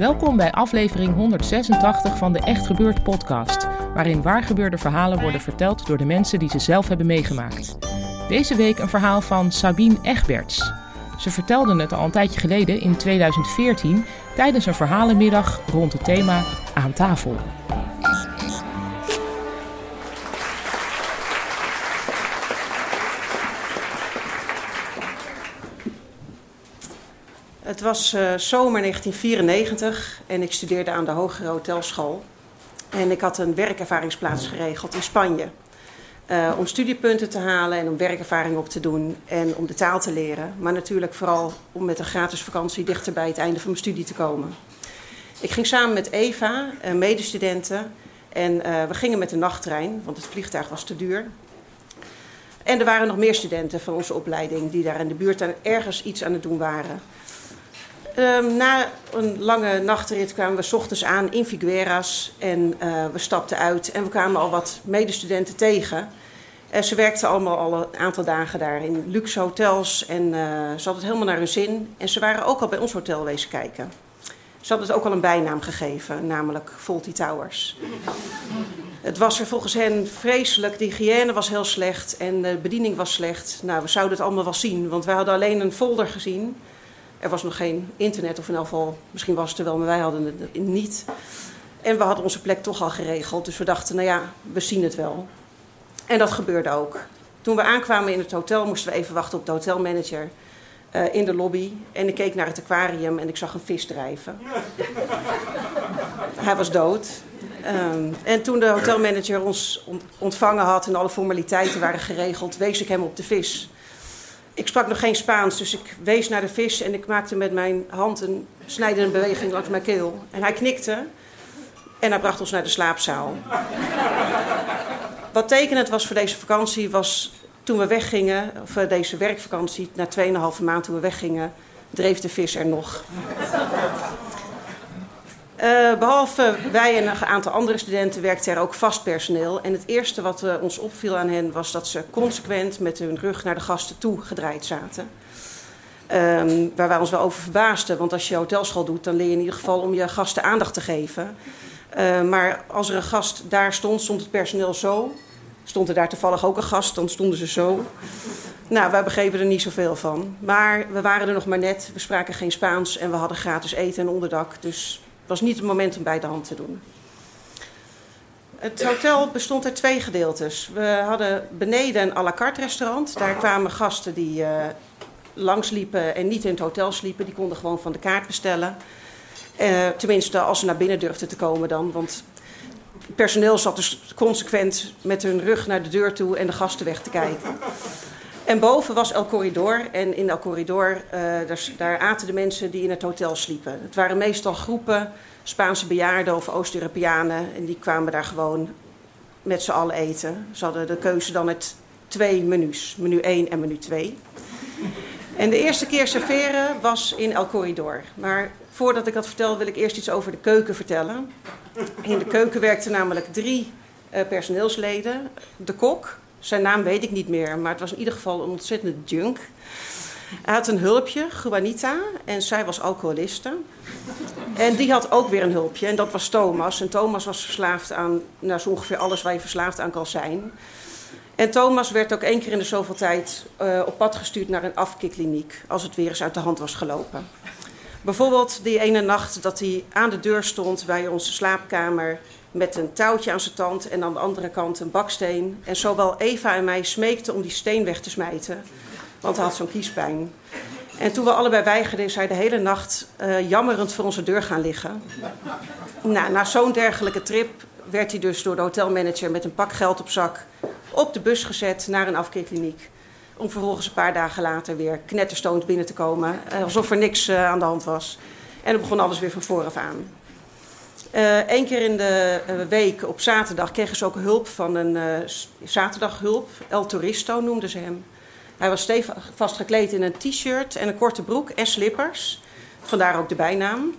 Welkom bij aflevering 186 van de Echt Gebeurd podcast, waarin waargebeurde verhalen worden verteld door de mensen die ze zelf hebben meegemaakt. Deze week een verhaal van Sabine Egberts. Ze vertelde het al een tijdje geleden in 2014 tijdens een verhalenmiddag rond het thema Aan tafel. Het was eh, zomer 1994 en ik studeerde aan de Hogere Hotelschool. En ik had een werkervaringsplaats geregeld in Spanje. eh, om studiepunten te halen en om werkervaring op te doen en om de taal te leren. Maar natuurlijk vooral om met een gratis vakantie dichter bij het einde van mijn studie te komen. Ik ging samen met Eva, een medestudenten, en eh, we gingen met de nachttrein, want het vliegtuig was te duur. En er waren nog meer studenten van onze opleiding die daar in de buurt ergens iets aan het doen waren. Ehm, na een lange nachtrit kwamen we 's ochtends aan in Figueras en eh, we stapten uit en we kwamen al wat medestudenten tegen. En ze werkten allemaal al een aantal dagen daar in luxe hotels en eh, ze hadden het helemaal naar hun zin. En ze waren ook al bij ons hotel wezen kijken. Ze hadden het ook al een bijnaam gegeven, namelijk Faulty Towers. Het was er volgens hen vreselijk, de hygiëne was heel slecht en de bediening was slecht. Nou, we zouden het allemaal wel zien, want wij hadden alleen een folder gezien. Er was nog geen internet, of in elk geval, misschien was het er wel, maar wij hadden het niet. En we hadden onze plek toch al geregeld, dus we dachten, nou ja, we zien het wel. En dat gebeurde ook. Toen we aankwamen in het hotel, moesten we even wachten op de hotelmanager eh, in de lobby. En ik keek naar het aquarium en ik zag een vis drijven. Hij was dood. Ehm, en toen de hotelmanager ons ont- ontvangen had en alle formaliteiten waren geregeld, wees ik hem op de vis. Ik sprak nog geen Spaans, dus ik wees naar de vis en ik maakte met mijn hand een snijdende beweging langs mijn keel. En hij knikte en hij bracht ons naar de slaapzaal. Wat tekenend was voor deze vakantie was toen we weggingen, of eh, deze werkvakantie, na 2,5 maand toen we weggingen, dreef de vis er nog. Eh, behalve wij en een aantal andere studenten werkte er ook vast personeel. En het eerste wat eh, ons opviel aan hen was dat ze consequent met hun rug naar de gasten toe gedraaid zaten. Ehm, waar wij ons wel over verbaasden, want als je hotelschool doet, dan leer je in ieder geval om je gasten aandacht te geven. Eh, maar als er een gast daar stond, stond het personeel zo. Stond er daar toevallig ook een gast, dan stonden ze zo. Nou, wij begrepen er niet zoveel van. Maar we waren er nog maar net, we spraken geen Spaans en we hadden gratis eten en onderdak. Dus was niet het moment om bij de hand te doen. Het hotel bestond uit twee gedeeltes. We hadden beneden een à la carte restaurant. Daar kwamen gasten die eh langsliepen en niet in het hotel sliepen. Die konden gewoon van de kaart bestellen. Eh, tenminste, als ze naar binnen durfden te komen dan. Want het personeel zat dus consequent met hun rug naar de deur toe en de gasten weg te kijken. En boven was El Corridor. En in El Corridor, eh, daar, daar aten de mensen die in het hotel sliepen. Het waren meestal groepen Spaanse bejaarden of Oost-Europeanen. En die kwamen daar gewoon met z'n allen eten. Ze hadden de keuze dan uit twee menus. Menu 1 en menu 2. En de eerste keer serveren was in El Corridor. Maar voordat ik dat vertel, wil ik eerst iets over de keuken vertellen. In de keuken werkten namelijk drie eh, personeelsleden. De kok, zijn naam weet ik niet meer, maar het was in ieder geval een ontzettende junk. Hij had een hulpje, Juanita, en zij was alcoholiste. En die had ook weer een hulpje, en dat was Thomas. En Thomas was verslaafd aan nou, zo ongeveer alles waar je verslaafd aan kan zijn. En Thomas werd ook één keer in de zoveel tijd eh, op pad gestuurd naar een afkikkliniek, als het weer eens uit de hand was gelopen. Bijvoorbeeld die ene nacht dat hij aan de deur stond bij onze slaapkamer met een touwtje aan zijn tand en aan de andere kant een baksteen. En zowel Eva en mij smeekten om die steen weg te smijten, want hij had zo'n kiespijn. En toen we allebei weigerden, is hij de hele nacht uh, jammerend voor onze deur gaan liggen. Nou, na zo'n dergelijke trip werd hij dus door de hotelmanager met een pak geld op zak op de bus gezet naar een afkeerkliniek. Om vervolgens een paar dagen later weer knetterstoond binnen te komen. Uh, alsof er niks uh, aan de hand was. En dan begon alles weer van vooraf aan. Eén keer in de week op zaterdag kregen ze ook hulp van een zaterdaghulp. El Turisto noemden ze hem. Hij was stevast gekleed in een t-shirt en een korte broek en slippers. Vandaar ook de bijnaam.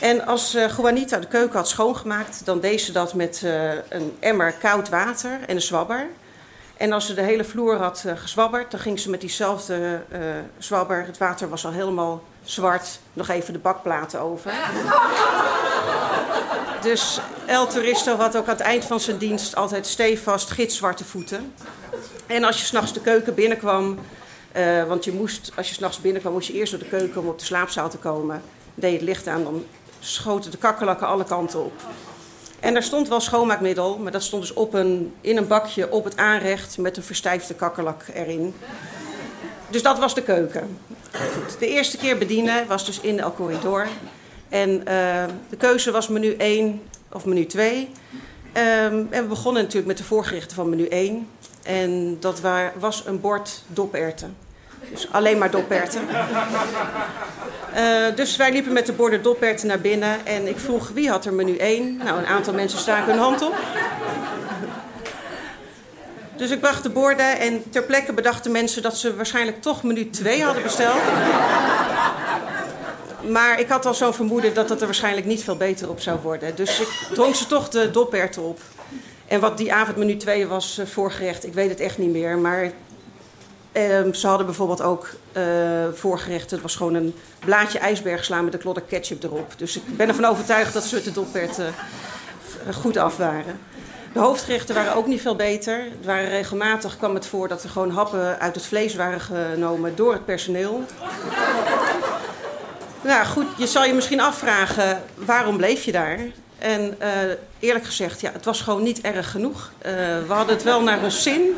En als uh, Juanita de keuken had schoongemaakt, dan deed ze dat met een emmer koud water en een zwabber. En als ze de hele vloer had uh, gezwabberd, dan ging ze met diezelfde zwabber, het water was al helemaal zwart, nog even de bakplaten over. dus El Turisto had ook aan het eind van zijn dienst altijd stevast gitzwarte voeten. En als je s'nachts de keuken binnenkwam, uh, want je moest, als je s'nachts binnenkwam, moest je eerst door de keuken om op de slaapzaal te komen. Deed je het licht aan, dan schoten de kakkerlakken alle kanten op. En daar stond wel schoonmaakmiddel, maar dat stond dus op een, in een bakje op het aanrecht met een verstijfde kakkerlak erin. Dus dat was de keuken. Goed. De eerste keer bedienen was dus in El Corridor. En uh, de keuze was menu 1 of menu 2. Um, en we begonnen natuurlijk met de voorgerechten van menu 1. En dat was een bord doperten. Dus alleen maar doperten. Uh, dus wij liepen met de borden doperten naar binnen. En ik vroeg wie had er menu 1. Nou, een aantal mensen staken hun hand op. Dus ik bracht de borden en ter plekke bedachten mensen dat ze waarschijnlijk toch menu 2 hadden besteld. Maar ik had al zo'n vermoeden dat het er waarschijnlijk niet veel beter op zou worden. Dus ik dronk ze toch de doperten op. En wat die avond menu 2 was uh, voorgerecht, ik weet het echt niet meer. Maar uh, ze hadden bijvoorbeeld ook uh, voorgerecht, het was gewoon een blaadje ijsbergsla met een klodder ketchup erop. Dus ik ben ervan overtuigd dat ze het doppert goed af waren. De hoofdgerechten waren ook niet veel beter. Het waren regelmatig kwam het voor dat er gewoon happen uit het vlees waren genomen door het personeel. nou goed, je zal je misschien afvragen, waarom bleef je daar? En uh, eerlijk gezegd, ja, het was gewoon niet erg genoeg. Uh, we hadden het wel naar ons zin.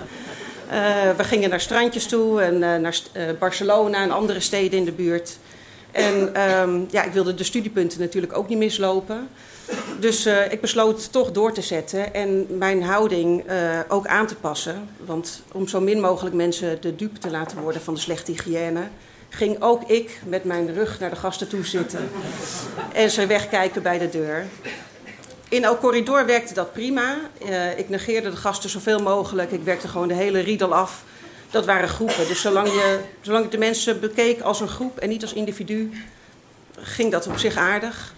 Uh, we gingen naar strandjes toe en naar Barcelona en andere steden in de buurt. En um, ja, ik wilde de studiepunten natuurlijk ook niet mislopen. Dus ik besloot toch door te zetten en mijn houding ook aan te passen. Want om zo min mogelijk mensen de dupe te laten worden van de slechte hygiëne ging ook ik met mijn rug naar de gasten toe zitten en ze wegkijken bij de deur. In El Corridor werkte dat prima. Uh, ik negeerde de gasten zoveel mogelijk. Ik werkte gewoon de hele riedel af. Dat waren groepen. Dus zolang, je, zolang ik de mensen bekeek als een groep en niet als individu, ging dat op zich aardig.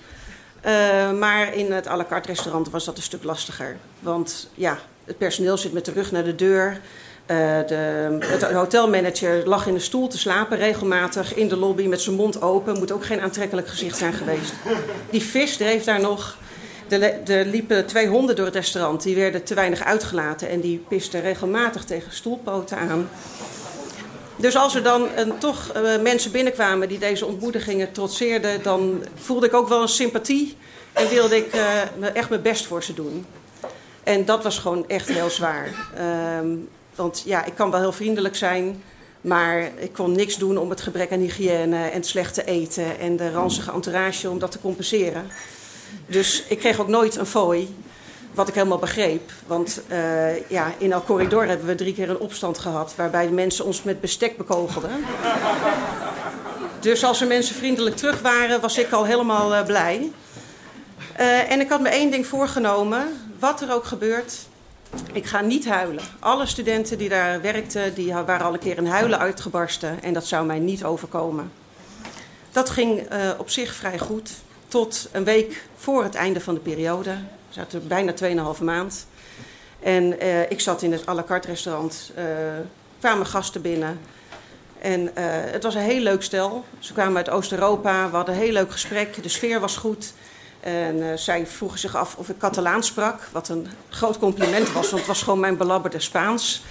Uh, maar in het à la carte restaurant was dat een stuk lastiger. Want ja, het personeel zit met de rug naar de deur. Uh, de, het hotelmanager lag in een stoel te slapen regelmatig in de lobby met zijn mond open. Moet ook geen aantrekkelijk gezicht zijn geweest. Die vis dreef daar nog. Er liepen twee honden door het restaurant. Die werden te weinig uitgelaten en die pisten regelmatig tegen stoelpoten aan. Dus als er dan een, toch uh, mensen binnenkwamen die deze ontmoedigingen trotseerden, dan voelde ik ook wel een sympathie en wilde ik uh, echt mijn best voor ze doen. En dat was gewoon echt heel zwaar. Um, want ja, ik kan wel heel vriendelijk zijn, maar ik kon niks doen om het gebrek aan hygiëne en het slechte eten en de ranzige entourage om dat te compenseren. Dus ik kreeg ook nooit een fooi, wat ik helemaal begreep. Want uh, ja, in El Corridor hebben we drie keer een opstand gehad... waarbij de mensen ons met bestek bekogelden. dus als er mensen vriendelijk terug waren, was ik al helemaal uh, blij. Uh, en ik had me één ding voorgenomen, wat er ook gebeurt... Ik ga niet huilen. Alle studenten die daar werkten, die waren al een keer in huilen uitgebarsten. En dat zou mij niet overkomen. Dat ging op zich vrij goed tot een week voor het einde van de periode. We zaten bijna 2,5 maand. En uh, ik zat in het à la carte restaurant. Uh, kwamen gasten binnen. En uh, het was een heel leuk stel. Ze kwamen uit Oost-Europa. We hadden een heel leuk gesprek. De sfeer was goed. En uh, zij vroegen zich af of ik Catalaans sprak. Wat een groot compliment was, want het was gewoon mijn belabberde Spaans.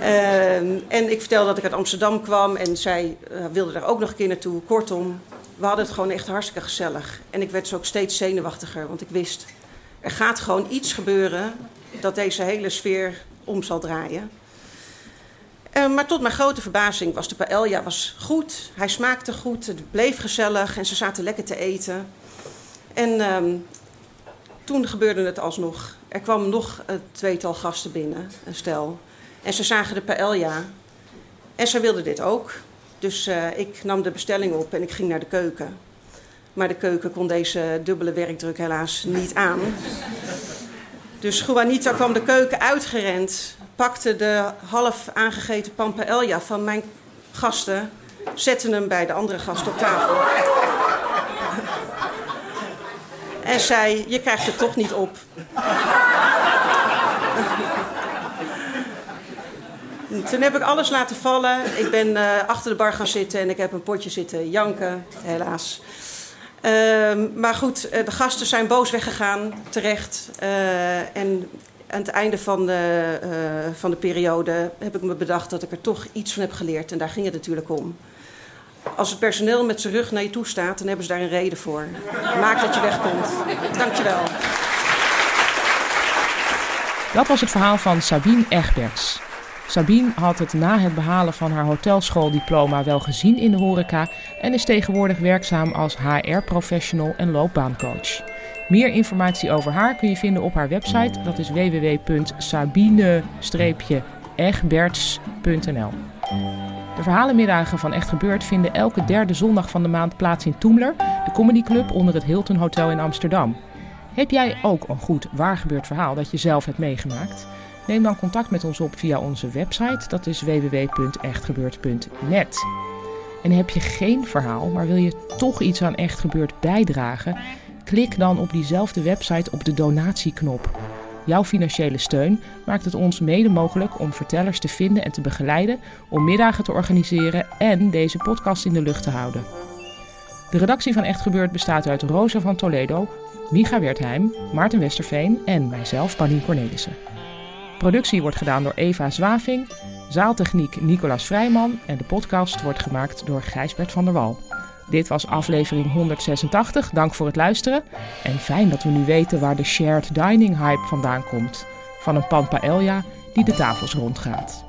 Uh, en ik vertelde dat ik uit Amsterdam kwam. En zij uh, wilde daar ook nog een keer naartoe. Kortom, we hadden het gewoon echt hartstikke gezellig. En ik werd zo ook steeds zenuwachtiger, want ik wist... er gaat gewoon iets gebeuren dat deze hele sfeer om zal draaien. Uh, maar tot mijn grote verbazing was de paella was goed. Hij smaakte goed, het bleef gezellig en ze zaten lekker te eten. En um, toen gebeurde het alsnog. Er kwam nog een tweetal gasten binnen, een stel. En ze zagen de paella. En ze wilden dit ook. Dus uh, ik nam de bestelling op en ik ging naar de keuken. Maar de keuken kon deze dubbele werkdruk helaas niet aan. Dus Juanita kwam de keuken uitgerend, pakte de half aangegeten pan paella van mijn gasten, zette hem bij de andere gasten op tafel. en zei: Je krijgt het toch niet op. Toen heb ik alles laten vallen. Ik ben uh, achter de bar gaan zitten en ik heb een potje zitten janken, helaas. Uh, maar goed, uh, de gasten zijn boos weggegaan, terecht. Uh, en aan het einde van de, van de periode heb ik me bedacht dat ik er toch iets van heb geleerd. En daar ging het natuurlijk om. Als het personeel met zijn rug naar je toe staat, dan hebben ze daar een reden voor. Maak dat je wegkomt. Dankjewel. Dat was het verhaal van Sabine Egberts. Sabine had het na het behalen van haar hotelschooldiploma wel gezien in de horeca en is tegenwoordig werkzaam als HR-professional en loopbaancoach. Meer informatie over haar kun je vinden op haar website, dat is www.sabine-egberts.nl. De verhalenmiddagen van Echt Gebeurd vinden elke derde zondag van de maand plaats in Toemler, de comedyclub onder het Hilton Hotel in Amsterdam. Heb jij ook een goed waargebeurd verhaal dat je zelf hebt meegemaakt? Neem dan contact met ons op via onze website, dat is www.echtgebeurd.net. En heb je geen verhaal, maar wil je toch iets aan Echt Gebeurd bijdragen? Klik dan op diezelfde website op de donatieknop. Jouw financiële steun maakt het ons mede mogelijk om vertellers te vinden en te begeleiden, om middagen te organiseren en deze podcast in de lucht te houden. De redactie van Echt Gebeurd bestaat uit Rosa van Toledo, Micha Wertheim, Maarten Westerveen en mijzelf, Paulien Cornelissen. Productie wordt gedaan door Eva Zwaving, zaaltechniek Nicolas Vrijman en de podcast wordt gemaakt door Gijsbert van der Wal. Dit was aflevering 186. Dank voor het luisteren. En fijn dat we nu weten waar de shared dining hype vandaan komt. Van een pan paella die de tafels rondgaat.